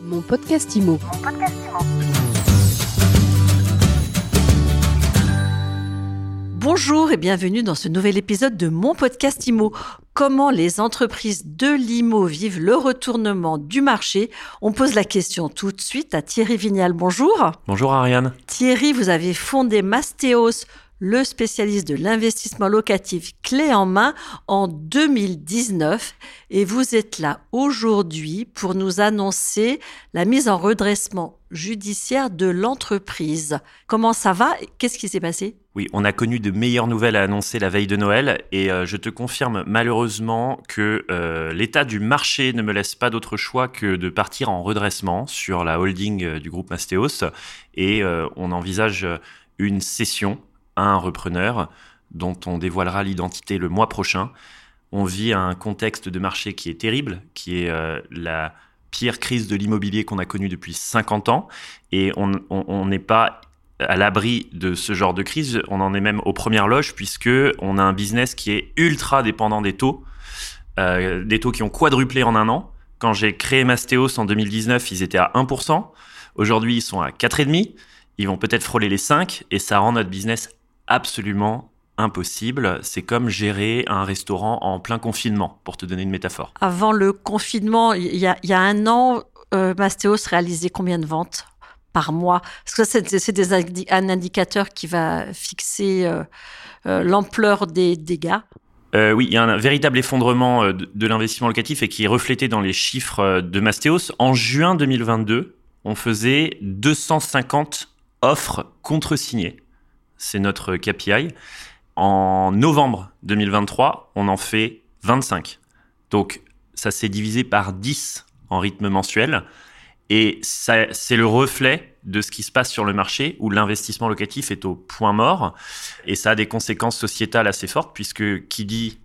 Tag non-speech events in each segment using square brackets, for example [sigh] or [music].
Mon podcast IMO. Bonjour et bienvenue dans ce nouvel épisode de mon podcast IMO. Comment les entreprises de l'IMO vivent le retournement du marché? On pose la question tout de suite à Thierry Vignal. Bonjour. Bonjour Ariane. Thierry, vous avez fondé Mastéos le spécialiste de l'investissement locatif clé en main en 2019 et vous êtes là aujourd'hui pour nous annoncer la mise en redressement judiciaire de l'entreprise. Comment ça va Qu'est-ce qui s'est passé? Oui, on a connu de meilleures nouvelles à annoncer la veille de Noël et euh, je te confirme malheureusement que euh, l'état du marché ne me laisse pas d'autre choix que de partir en redressement sur la holding euh, du groupe Mastéos et on envisage une session un repreneur dont on dévoilera l'identité le mois prochain. On vit un contexte de marché qui est terrible, qui est euh, la pire crise de l'immobilier qu'on a connue depuis 50 ans. Et on n'est pas à l'abri de ce genre de crise. On en est même aux premières loges puisque on a un business qui est ultra dépendant des taux, euh, des taux qui ont quadruplé en un an. Quand j'ai créé Mastéos en 2019, ils étaient à 1%. Aujourd'hui, ils sont à 4,5%. Ils vont peut-être frôler les 5 et ça rend notre business absolument impossible. C'est comme gérer un restaurant en plein confinement, pour te donner une métaphore. Avant le confinement, il y a, un an, euh, Mastéos réalisait combien de ventes par mois? Parce que c'est un indicateur qui va fixer euh, euh, l'ampleur des dégâts. oui, il y a un véritable effondrement de, de l'investissement locatif et qui est reflété dans les chiffres de Mastéos. En juin 2022, on faisait 250 offres contre-signées c'est notre KPI. En novembre 2023, on en fait 25. Donc, ça s'est divisé par 10 en rythme mensuel. Et c'est le reflet de ce qui se passe sur le marché où l'investissement locatif est au point mort. Et ça a des conséquences sociétales assez fortes puisque qui dit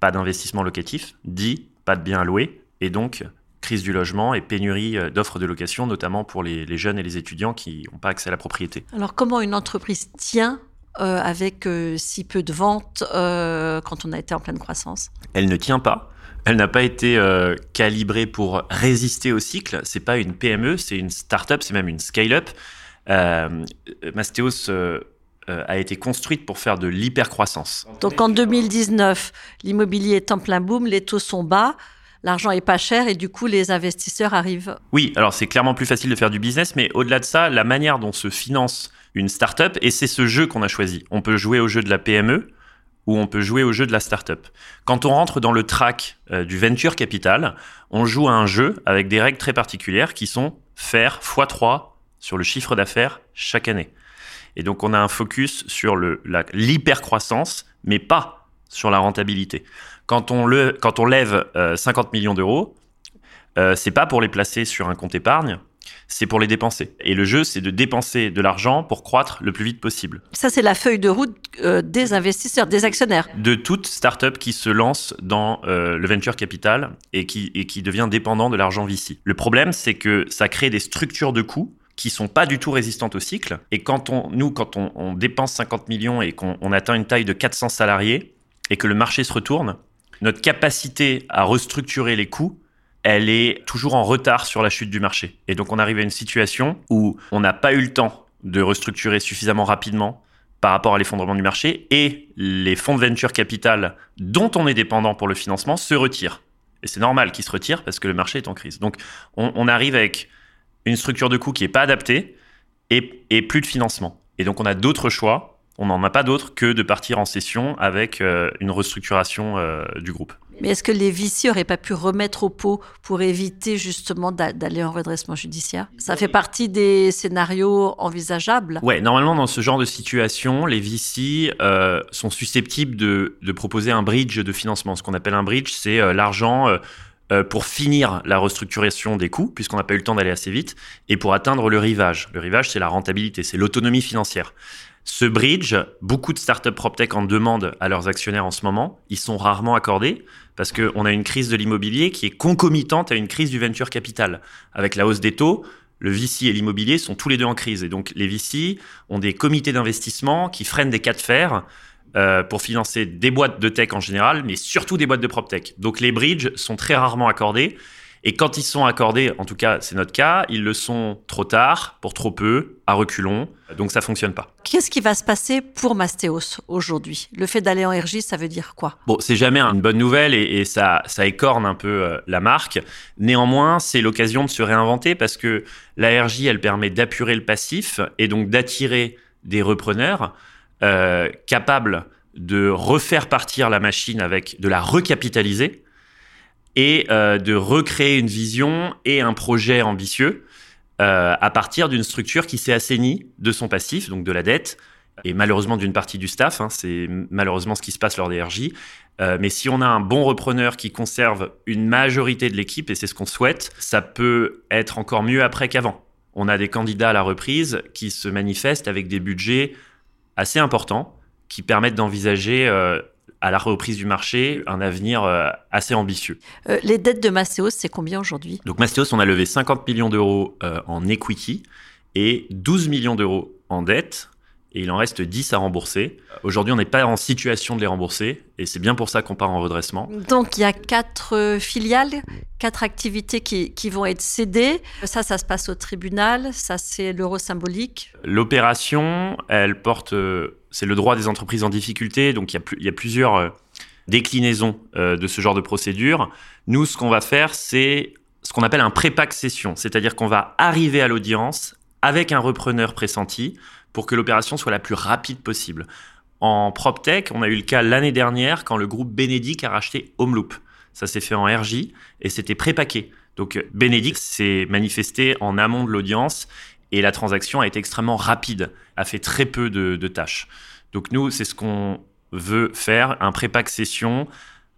pas d'investissement locatif dit pas de biens louer et donc crise du logement et pénurie euh, d'offres de location, notamment pour les, jeunes et les étudiants qui n'ont pas accès à la propriété. Alors comment une entreprise tient euh, avec euh, si peu de ventes quand on a été en pleine croissance? Elle ne tient pas. Elle n'a pas été calibrée pour résister au cycle. C'est pas une PME, c'est une start-up, c'est même une scale-up. Mastéos a été construite pour faire de l'hypercroissance. Donc en 2019, l'immobilier est en plein boom, les taux sont bas l'argent est pas cher et du coup les investisseurs arrivent. Oui, alors c'est clairement plus facile de faire du business, mais au-delà de ça, la manière dont se finance une startup, et c'est ce jeu qu'on a choisi. On peut jouer au jeu de la PME ou on peut jouer au jeu de la startup. Quand on rentre dans le track euh, du venture capital, on joue à un jeu avec des règles très particulières qui sont faire x3 sur le chiffre d'affaires chaque année. Et donc on a un focus sur l'hypercroissance, mais pas sur la rentabilité. Quand on, le, quand on lève 50 euh, millions d'euros, euh, c'est pas pour les placer sur un compte épargne, c'est pour les dépenser. Et le jeu, c'est de dépenser de l'argent pour croître le plus vite possible. Ça, c'est la feuille de route euh, des investisseurs, des actionnaires. De toute start-up qui se lance dans le venture capital et qui, et qui devient dépendant de l'argent VC. Le problème, c'est que ça crée des structures de coûts qui sont pas du tout résistantes au cycle. Et quand on, nous, quand on, on dépense 50 millions et qu'on atteint une taille de 400 salariés et que le marché se retourne, notre capacité à restructurer les coûts, elle est toujours en retard sur la chute du marché. Et donc on arrive à une situation où on n'a pas eu le temps de restructurer suffisamment rapidement par rapport à l'effondrement du marché et les fonds de venture capital dont on est dépendant pour le financement se retirent. Et c'est normal qu'ils se retirent parce que le marché est en crise. Donc on, arrive avec une structure de coûts qui n'est pas adaptée et, et plus de financement. Et donc on a d'autres choix on n'en a pas d'autre que de partir en session avec euh, une restructuration euh, du groupe. Mais est-ce que les VC n'auraient pas pu remettre au pot pour éviter justement d'aller en redressement judiciaire? Ça fait partie des scénarios envisageables? Ouais, normalement dans ce genre de situation, les VC euh, sont susceptibles de, de, proposer un bridge de financement. Ce qu'on appelle un bridge, c'est l'argent pour finir la restructuration des coûts, puisqu'on n'a pas eu le temps d'aller assez vite, et pour atteindre le rivage. Le rivage, c'est la rentabilité, c'est l'autonomie financière. Ce bridge, beaucoup de startups PropTech en demandent à leurs actionnaires en ce moment. Ils sont rarement accordés parce qu'on a une crise de l'immobilier qui est concomitante à une crise du venture capital. Avec la hausse des taux, le VC et l'immobilier sont tous les deux en crise. Et donc les VC ont des comités d'investissement qui freinent des cas de fer euh, pour financer des boîtes de tech en général, mais surtout des boîtes de PropTech. Donc les bridges sont très rarement accordés. Et quand ils sont accordés, en tout cas c'est notre cas, ils le sont trop tard, pour trop peu, à reculons, donc ça fonctionne pas. Qu'est-ce qui va se passer pour Mastéos aujourd'hui? Le fait d'aller en RJ, ça veut dire quoi? Bon, c'est jamais une bonne nouvelle et, ça, ça écorne un peu euh, la marque. Néanmoins, c'est l'occasion de se réinventer parce que la RJ, elle permet d'apurer le passif et donc d'attirer des repreneurs euh, capables de refaire partir la machine avec, de la recapitaliser et euh, de recréer une vision et un projet ambitieux euh, à partir d'une structure qui s'est assainie de son passif, donc de la dette, et malheureusement d'une partie du staff. Hein, c'est malheureusement ce qui se passe lors des RJ. Euh, mais si on a un bon repreneur qui conserve une majorité de l'équipe, et c'est ce qu'on souhaite, ça peut être encore mieux après qu'avant. On a des candidats à la reprise qui se manifestent avec des budgets assez importants qui permettent d'envisager à la reprise du marché un avenir euh, assez ambitieux. Euh, les dettes de Mastéos, c'est combien aujourd'hui? Donc Mastéos, on a levé 50 millions d'euros en equity et 12 millions d'euros en dette et il en reste 10 à rembourser. Aujourd'hui, on n'est pas en situation de les rembourser et c'est bien pour ça qu'on part en redressement. Donc, il y a quatre euh, filiales, quatre activités qui, qui, vont être cédées. Ça, ça se passe au tribunal. Ça, c'est l'euro symbolique. L'opération, elle porte, euh, c'est le droit des entreprises en difficulté. Donc, il y a, plusieurs euh, déclinaisons de ce genre de procédure. Nous, ce qu'on va faire, c'est ce qu'on appelle un pré-pack session. C'est-à-dire qu'on va arriver à l'audience avec un repreneur pressenti pour que l'opération soit la plus rapide possible. En PropTech, on a eu le cas l'année dernière quand le groupe Benedict a racheté Homeloop. Ça s'est fait en RJ et c'était prépaqué. Donc Benedict s'est manifesté en amont de l'audience et la transaction a été extrêmement rapide, a fait très peu de, de tâches. Donc nous, c'est ce qu'on veut faire, un prépack session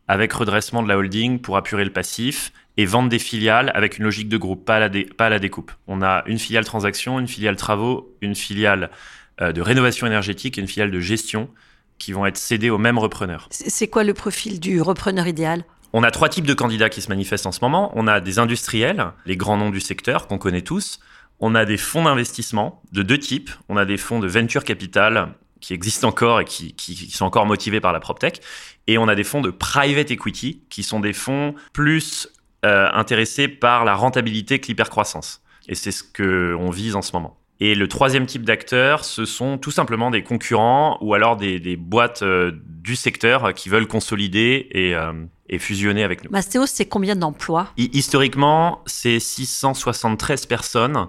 avec redressement de la holding pour apurer le passif et vendre des filiales avec une logique de groupe, pas à la, pas la découpe. On a une filiale transaction, une filiale travaux, une filiale euh, de rénovation énergétique et une filiale de gestion qui vont être cédées au même repreneur. C'est quoi le profil du repreneur idéal? On a trois types de candidats qui se manifestent en ce moment. On a des industriels, les grands noms du secteur qu'on connaît tous. On a des fonds d'investissement de deux types. On a des fonds de venture capital qui existent encore et qui, sont encore motivés par la PropTech. Et on a des fonds de private equity qui sont des fonds plus euh, intéressés par la rentabilité que l'hypercroissance. Et c'est ce qu'on vise en ce moment. Et le troisième type d'acteurs, ce sont tout simplement des concurrents ou alors des, des boîtes euh, du secteur qui veulent consolider et, euh, et fusionner avec nous. Mastéos, c'est combien d'emplois? Historiquement, c'est 673 personnes,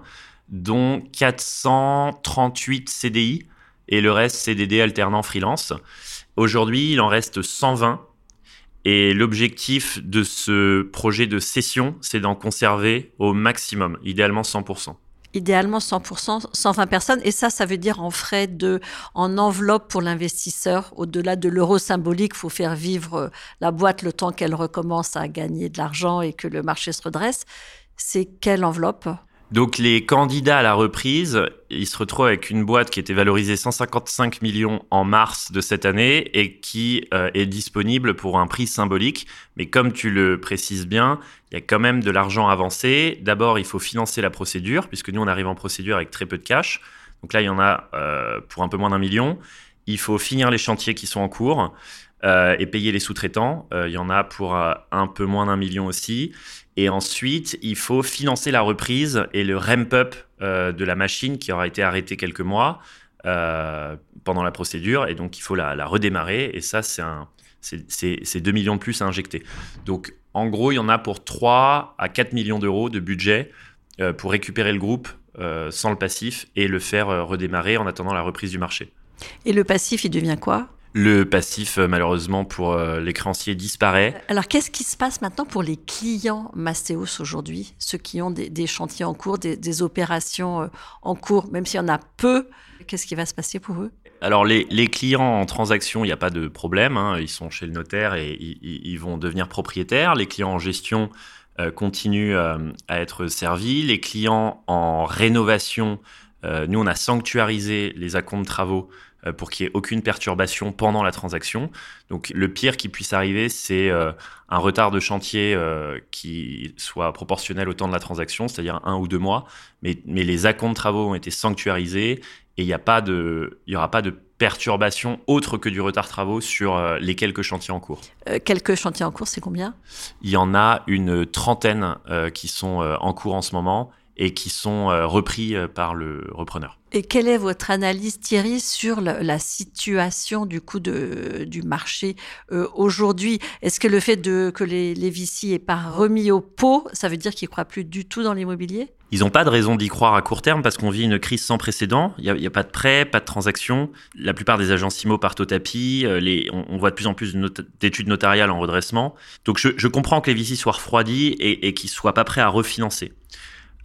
dont 438 CDI et le reste CDD alternant freelance. Aujourd'hui, il en reste 120 et l'objectif de ce projet de cession, c'est d'en conserver au maximum, idéalement 100%. Idéalement 100%, 120 personnes. Et ça, ça veut dire en frais de, en enveloppe pour l'investisseur. Au-delà de l'euro symbolique, faut faire vivre euh, la boîte le temps qu'elle recommence à gagner de l'argent et que le marché se redresse. C'est quelle enveloppe? Donc les candidats à la reprise, ils se retrouvent avec une boîte qui était valorisée 155 millions en mars de cette année et qui euh, est disponible pour un prix symbolique. Mais comme tu le précises bien, il y a quand même de l'argent avancé. D'abord, il faut financer la procédure, puisque nous, on arrive en procédure avec très peu de cash. Donc là, il y en a euh, pour un peu moins d'un million. Il faut finir les chantiers qui sont en cours. Euh, et payer les sous-traitants. Euh, il y en a pour euh, un peu moins d'un million aussi. Et ensuite, il faut financer la reprise et le ramp-up de la machine qui aura été arrêtée quelques mois pendant la procédure. Et donc, il faut la, redémarrer. Et ça, c'est un, c'est 2 millions de plus à injecter. Donc, en gros, il y en a pour 3 à 4 millions d'euros de budget pour récupérer le groupe sans le passif et le faire redémarrer en attendant la reprise du marché. Et le passif, il devient quoi? Le passif, euh, malheureusement, pour euh, les créanciers disparaît. Alors, qu'est-ce qui se passe maintenant pour les clients Mastéos aujourd'hui Ceux qui ont des, chantiers en cours, des, opérations euh, en cours, même s'il y en a peu, qu'est-ce qui va se passer pour eux? Alors les, clients en transaction, il n'y a pas de problème, hein. ils sont chez le notaire et ils, vont devenir propriétaires. Les clients en gestion continuent à être servis. Les clients en rénovation, nous on a sanctuarisé les acomptes de travaux euh, pour qu'il n'y ait aucune perturbation pendant la transaction. Donc le pire qui puisse arriver, c'est euh, un retard de chantier euh, qui soit proportionnel au temps de la transaction, c'est-à-dire un ou deux mois. Mais, mais les acomptes de travaux ont été sanctuarisés et il n'y aura pas de perturbation autre que du retard travaux sur euh, les quelques chantiers en cours. Euh, quelques chantiers en cours, c'est combien? Il y en a une trentaine qui sont en cours en ce moment et qui sont repris par le repreneur. Et quelle est votre analyse, Thierry, sur la, situation du coup de, du marché euh, aujourd'hui? Est-ce que le fait de, que les, les VC pas remis au pot, ça veut dire qu'ils ne croient plus du tout dans l'immobilier? Ils n'ont pas de raison d'y croire à court terme parce qu'on vit une crise sans précédent. Il n'y a, pas de prêts, pas de transactions. La plupart des agences IMO partent au tapis. Euh, on, voit de plus en plus d'études notariales en redressement. Donc je, je, comprends que les VC soient refroidis et, et qu'ils ne soient pas prêts à refinancer.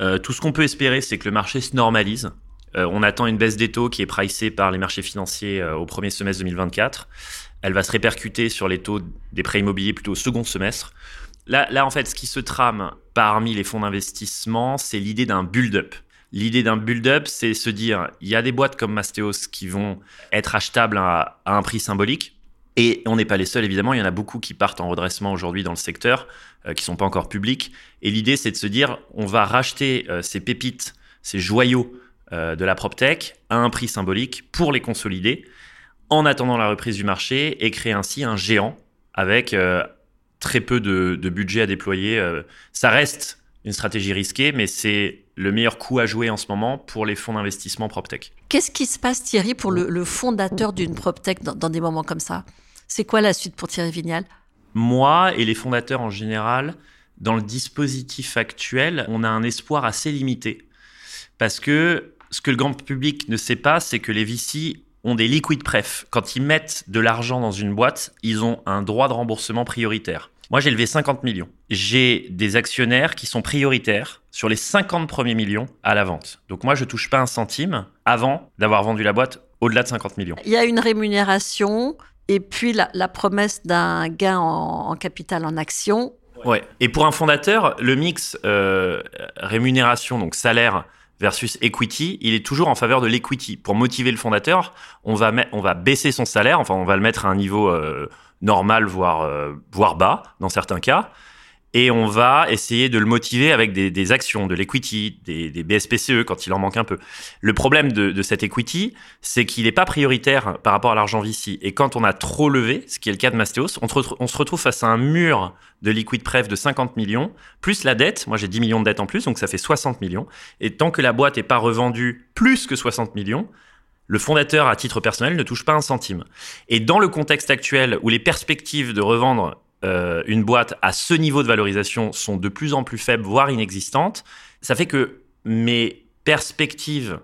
Euh, tout ce qu'on peut espérer, c'est que le marché se normalise. Euh, on attend une baisse des taux qui est pricée par les marchés financiers euh, au premier semestre 2024. Elle va se répercuter sur les taux des prêts immobiliers plutôt au second semestre. Là, là, en fait, ce qui se trame parmi les fonds d'investissement, c'est l'idée d'un build-up. L'idée d'un build-up, c'est se dire, il y a des boîtes comme Mastéos qui vont être achetables à, un prix symbolique. Et on n'est pas les seuls, évidemment. Il y en a beaucoup qui partent en redressement aujourd'hui dans le secteur, euh, qui sont pas encore publics. Et l'idée, c'est de se dire, on va racheter ces pépites, ces joyaux euh, de la PropTech à un prix symbolique pour les consolider en attendant la reprise du marché et créer ainsi un géant avec euh, très peu de, budget à déployer. Euh, ça reste une stratégie risquée, mais c'est le meilleur coup à jouer en ce moment pour les fonds d'investissement PropTech. Qu'est-ce qui se passe, Thierry, pour le, fondateur d'une PropTech dans, dans des moments comme ça? C'est quoi la suite pour Thierry Vignal? Moi et les fondateurs en général, dans le dispositif actuel, on a un espoir assez limité. Parce que ce que le grand public ne sait pas, c'est que les VC ont des liquid pref. Quand ils mettent de l'argent dans une boîte, ils ont un droit de remboursement prioritaire. Moi, j'ai levé 50 millions. J'ai des actionnaires qui sont prioritaires sur les 50 premiers millions à la vente. Donc moi, je touche pas un centime avant d'avoir vendu la boîte au-delà de 50 millions. Il y a une rémunération et puis la, promesse d'un gain en, capital en action. Ouais. Et pour un fondateur, le mix euh, rémunération, donc salaire, versus equity, il est toujours en faveur de l'equity. Pour motiver le fondateur, on va, on va baisser son salaire, enfin on va le mettre à un niveau euh, normal, voire, euh, voire bas dans certains cas et on va essayer de le motiver avec des, actions, de l'equity, des, BSPCE quand il en manque un peu. Le problème de, cet equity, c'est qu'il n'est pas prioritaire par rapport à l'argent VC. Et quand on a trop levé, ce qui est le cas de Mastéos, on, se retrouve face à un mur de liquid pref de 50 millions, plus la dette. Moi, j'ai 10 millions de dettes en plus, donc ça fait 60 millions. Et tant que la boîte n'est pas revendue plus que 60 millions, le fondateur, à titre personnel, ne touche pas un centime. Et dans le contexte actuel où les perspectives de revendre euh, une boîte à ce niveau de valorisation sont de plus en plus faibles, voire inexistantes, ça fait que mes perspectives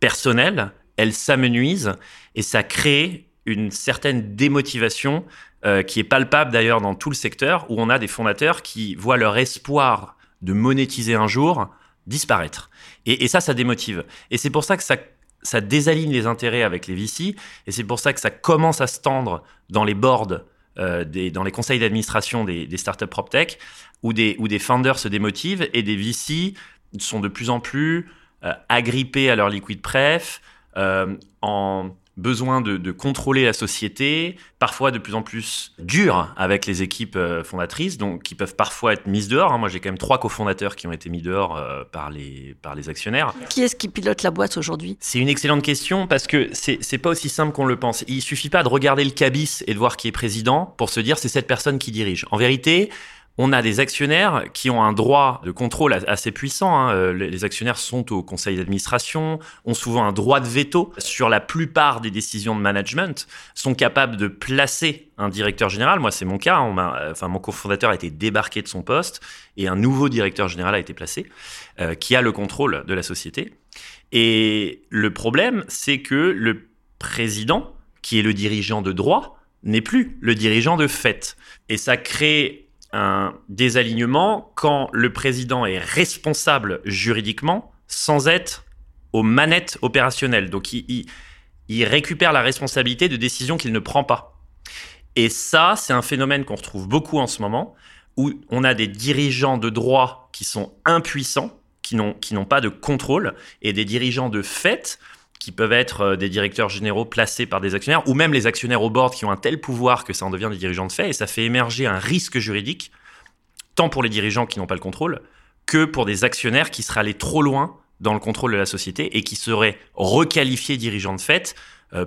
personnelles, elles s'amenuisent et ça crée une certaine démotivation euh, qui est palpable d'ailleurs dans tout le secteur où on a des fondateurs qui voient leur espoir de monétiser un jour disparaître. Et, ça, ça démotive. Et c'est pour ça que ça, désaligne les intérêts avec les VC et c'est pour ça que ça commence à se tendre dans les boards euh, dans les conseils d'administration des, startups PropTech, où des, où des founders se démotivent et des VC sont de plus en plus euh, agrippés à leur liquid pref, euh, en besoin de, contrôler la société, parfois de plus en plus dur avec les équipes euh, fondatrices, donc qui peuvent parfois être mises dehors. Hein. Moi, j'ai quand même trois cofondateurs qui ont été mis dehors euh, par, les, par les actionnaires. Qui est-ce qui pilote la boîte aujourd'hui? C'est une excellente question parce que c'est pas aussi simple qu'on le pense. Il suffit pas de regarder le cabis et de voir qui est président pour se dire c'est cette personne qui dirige. En vérité, on a des actionnaires qui ont un droit de contrôle assez puissant. Hein. Euh, les actionnaires sont au conseil d'administration, ont souvent un droit de veto sur la plupart des décisions de management, sont capables de placer un directeur général. Moi, c'est mon cas. enfin, mon cofondateur a été débarqué de son poste et un nouveau directeur général a été placé, euh, qui a le contrôle de la société. Et le problème, c'est que le président, qui est le dirigeant de droit, n'est plus le dirigeant de fait. Et ça crée un désalignement quand le président est responsable juridiquement sans être aux manettes opérationnelles. Donc il, récupère la responsabilité de décisions qu'il ne prend pas. Et ça, c'est un phénomène qu'on retrouve beaucoup en ce moment, où on a des dirigeants de droit qui sont impuissants, qui n'ont pas de contrôle, et des dirigeants de fait qui peuvent être euh, des directeurs généraux placés par des actionnaires, ou même les actionnaires au board qui ont un tel pouvoir que ça en devient des dirigeants de fait, et ça fait émerger un risque juridique, tant pour les dirigeants qui n'ont pas le contrôle, que pour des actionnaires qui seraient allés trop loin dans le contrôle de la société et qui seraient requalifiés dirigeants de fait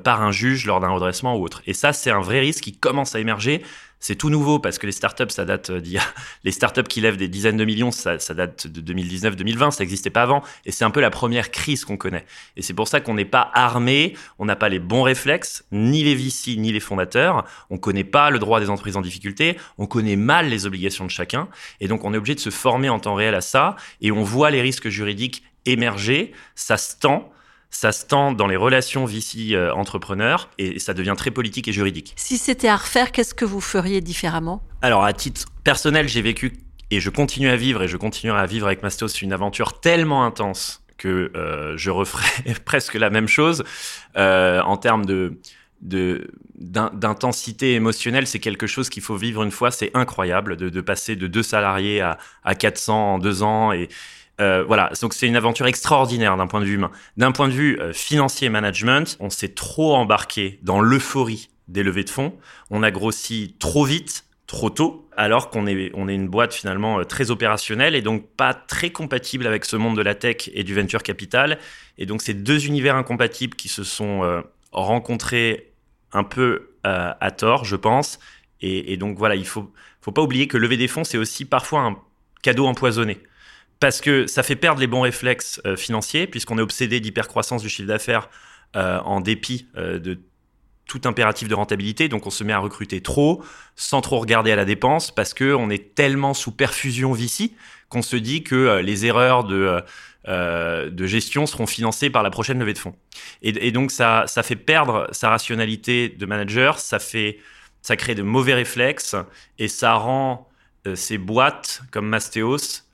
par un juge lors d'un redressement ou autre. Et ça, c'est un vrai risque qui commence à émerger. C'est tout nouveau parce que les startups, ça date d'il y a... [laughs] Les startups qui lèvent des dizaines de millions, ça, date de 2019-2020, ça n'existait pas avant. Et c'est un peu la première crise qu'on connaît. Et c'est pour ça qu'on n'est pas armé, on n'a pas les bons réflexes, ni les VC, ni les fondateurs. On connaît pas le droit des entreprises en difficulté, on connaît mal les obligations de chacun. Et donc, on est obligé de se former en temps réel à ça. Et on voit les risques juridiques émerger, ça se tend ça se tend dans les relations VC-entrepreneurs et ça devient très politique et juridique. Si c'était à refaire, qu'est-ce que vous feriez différemment? Alors, à titre personnel, j'ai vécu et je continue à vivre et je continuerai à vivre avec Mastos une aventure tellement intense que euh, je referai [laughs] presque la même chose euh, en termes de d'intensité émotionnelle, c'est quelque chose qu'il faut vivre une fois. C'est incroyable de, de, passer de deux salariés à, à 400 en deux ans et, euh, voilà, donc c'est une aventure extraordinaire d'un point de vue humain. D'un point de vue euh, financier management, on s'est trop embarqué dans l'euphorie des levées de fonds. On a grossi trop vite, trop tôt, alors qu'on est, on est une boîte finalement euh, très opérationnelle et donc pas très compatible avec ce monde de la tech et du venture capital. Et donc ces deux univers incompatibles qui se sont rencontrés un peu à tort, je pense. Et, et, donc voilà, il faut, faut pas oublier que lever des fonds, c'est aussi parfois un cadeau empoisonné parce que ça fait perdre les bons réflexes euh, financiers, puisqu'on est obsédé d'hypercroissance du chiffre d'affaires euh, en dépit euh, de tout impératif de rentabilité. Donc on se met à recruter trop, sans trop regarder à la dépense, parce qu'on est tellement sous perfusion VC qu'on se dit que les erreurs de, de gestion seront financées par la prochaine levée de fonds. Et, donc ça, ça fait perdre sa rationalité de manager, ça, fait, ça crée de mauvais réflexes, et ça rend ces boîtes comme Mastéos euh,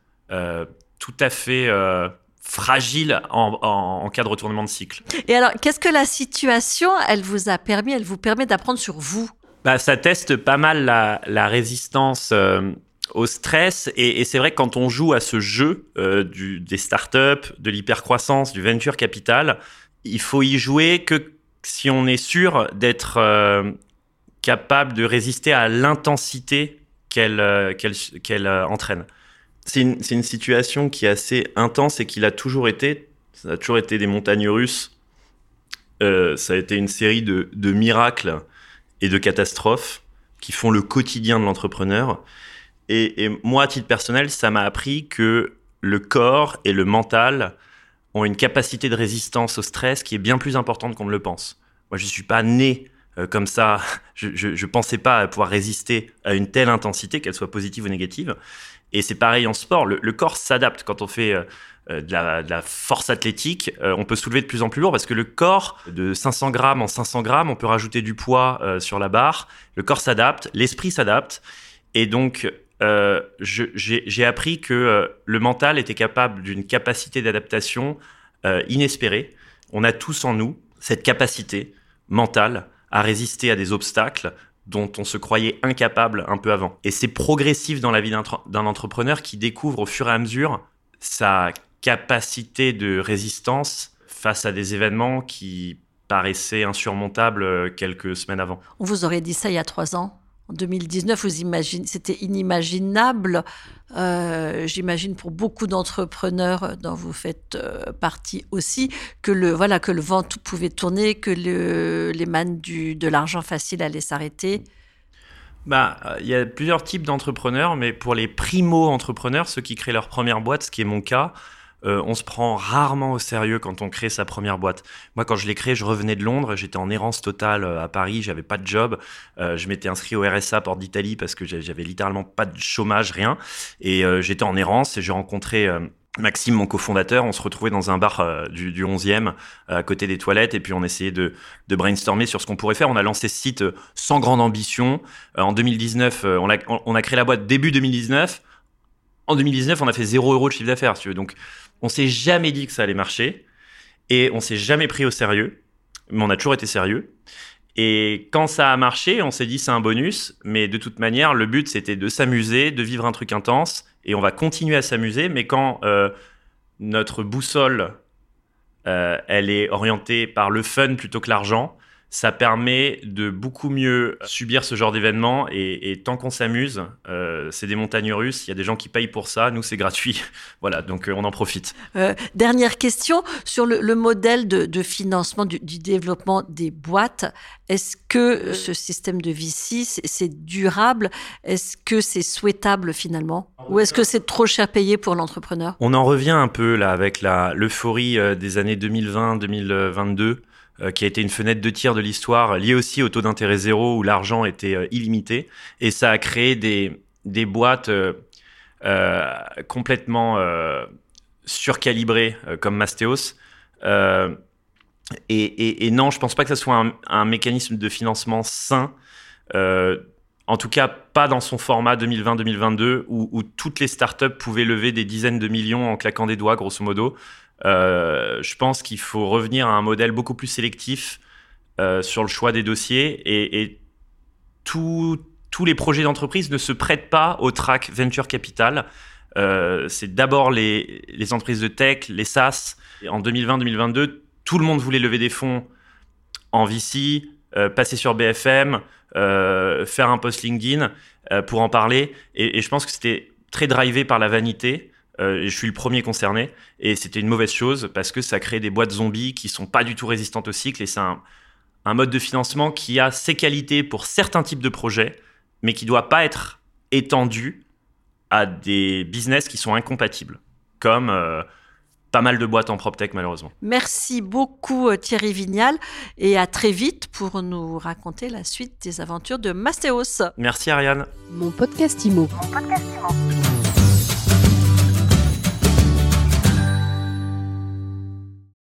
tout à fait euh, fragile en, cas de retournement de cycle. Et alors, qu'est-ce que la situation, elle vous a permis, elle vous permet d'apprendre sur vous? Bah, Ça teste pas mal la, résistance euh, au stress. Et, c'est vrai que quand on joue à ce jeu du, des startups, de l'hypercroissance, du venture capital, il faut y jouer que si on est sûr d'être capable de résister à l'intensité qu'elle qu'elle entraîne c'est une, situation qui est assez intense et qui l'a toujours été. Ça a toujours été des montagnes russes. Euh, ça a été une série de, miracles et de catastrophes qui font le quotidien de l'entrepreneur. Et, moi, à titre personnel, ça m'a appris que le corps et le mental ont une capacité de résistance au stress qui est bien plus importante qu'on ne le pense. Moi, je ne suis pas né comme ça. Je ne pensais pas pouvoir résister à une telle intensité, qu'elle soit positive ou négative. Et c'est pareil en sport. Le, corps s'adapte quand on fait euh, euh, de, la, force athlétique. Euh, on peut soulever de plus en plus lourd parce que le corps, de 500 grammes en 500 grammes, on peut rajouter du poids sur la barre. Le corps s'adapte, l'esprit s'adapte. Et donc, j'ai appris que le mental était capable d'une capacité d'adaptation inespérée. On a tous en nous cette capacité mentale à résister à des obstacles dont on se croyait incapable un peu avant. Et c'est progressif dans la vie d'un entrepreneur qui découvre au fur et à mesure sa capacité de résistance face à des événements qui paraissaient insurmontables euh, quelques semaines avant. On vous aurait dit ça il y a trois ans en 2019, vous imaginez, c'était inimaginable. Euh, j'imagine pour beaucoup d'entrepreneurs dont vous faites euh, partie aussi que le voilà que le vent pouvait tourner, que le, les mannes du, de l'argent facile allaient s'arrêter. Bah, il y a plusieurs types d'entrepreneurs, mais pour les primo-entrepreneurs, ceux qui créent leur première boîte, ce qui est mon cas, euh, on se prend rarement au sérieux quand on crée sa première boîte. Moi, quand je l'ai créé, je revenais de Londres, j'étais en errance totale euh, à Paris, j'avais pas de job, euh, je m'étais inscrit au RSA Porte d'Italie parce que j'avais littéralement pas de chômage, rien, et j'étais en errance et j'ai rencontré Maxime, mon cofondateur, on se retrouvait dans un bar du, 11e, à côté des toilettes, et puis on essayait de, brainstormer sur ce qu'on pourrait faire. On a lancé ce site sans grande ambition. en 2019, on a, créé la boîte début 2019. En 2019, on a fait 0 euros de chiffre d'affaires. Donc, on s'est jamais dit que ça allait marcher et on s'est jamais pris au sérieux, mais on a toujours été sérieux. Et quand ça a marché, on s'est dit c'est un bonus, mais de toute manière, le but c'était de s'amuser, de vivre un truc intense, et on va continuer à s'amuser. Mais quand euh, notre boussole, euh, elle est orientée par le fun plutôt que l'argent, ça permet de beaucoup mieux subir ce genre d'événement. Et, tant qu'on s'amuse, euh, c'est des montagnes russes. Il y a des gens qui payent pour ça. Nous, c'est gratuit. [laughs] voilà, donc euh, on en profite. Euh, dernière question sur le, modèle de, financement du, développement des boîtes. Est-ce que ce système de VC, c'est durable? Est-ce que c'est souhaitable finalement? Ou est-ce que c'est trop cher payé pour l'entrepreneur? On en revient un peu là avec l'euphorie des années 2020-2022 euh, qui a été une fenêtre de tir de l'histoire, liée aussi au taux d'intérêt zéro où l'argent était euh, illimité. Et ça a créé des, des boîtes euh, complètement surcalibrées comme Mastéos. Et, non, je pense pas que ce soit un, un mécanisme de financement sain. en tout cas, pas dans son format 2020-2022 où, où, toutes les startups pouvaient lever des dizaines de millions en claquant des doigts, grosso modo. Euh, je pense qu'il faut revenir à un modèle beaucoup plus sélectif euh, sur le choix des dossiers et, tous les projets d'entreprise ne se prêtent pas au track venture capital. Euh, c'est d'abord les, entreprises de tech, les SaaS. en 2020-2022, tout le monde voulait lever des fonds en VC, passer sur BFM, faire un post LinkedIn pour en parler. Et je pense que c'était très drivé par la vanité. Euh, je suis le premier concerné. Et c'était une mauvaise chose parce que ça crée des boîtes zombies qui sont pas du tout résistantes au cycle. Et c'est un, mode de financement qui a ses qualités pour certains types de projets, mais qui doit pas être étendu à des business qui sont incompatibles, comme euh, pas mal de boîtes en PropTech malheureusement. Merci beaucoup euh, Thierry Vignal et à très vite pour nous raconter la suite des aventures de Mastéos. Merci Ariane. Mon podcast Mon podcast Imo.